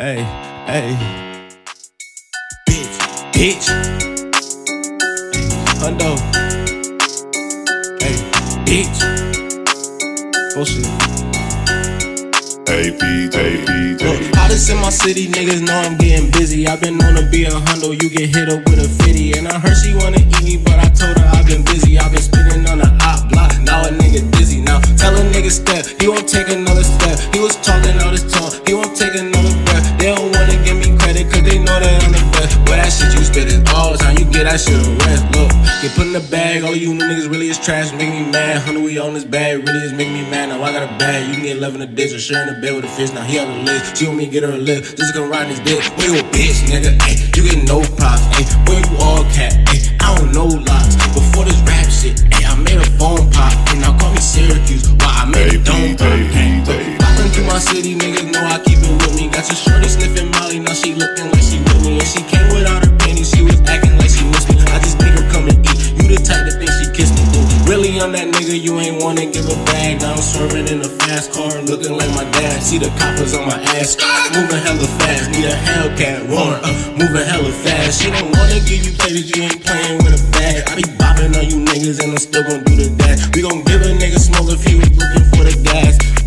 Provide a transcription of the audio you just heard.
Hey, hey. Bitch, bitch. Hunndo. Hey, bitch. Bullshit. AP, AP, Look, hottest in my city, niggas know I'm getting busy. I've been known to be a hundo, you get hit up with a fitty. And I heard she wanna eat me, but I told her I've been busy. I've been spinning on the op block, now a nigga dizzy. Now tell a nigga step, he won't take another step. He was talking all this talk, he won't take another all the time, you get that shit a rest. Look, get put in the bag, all you new niggas really is trash, Make me mad. Hundred we on this bag, really is making me mad. Now I got a bag, you can get 11 the ditch or share in the bed with a fish. Now he on the list, she want me to get her a lift, just gonna ride this. Where you a bitch, nigga? Ay, you get no props, nigga, you ain't wanna give a bag. Now I'm swerving in a fast car, looking like my dad. See the coppers on my ass, moving hella fast. Need a Hellcat roaring, uh, moving hella fast. She don't wanna give you play you ain't playing with a bag. I be bopping on you niggas, and I'm still gon' do the dash. We gon' give a nigga smoke if he was looking for the gas.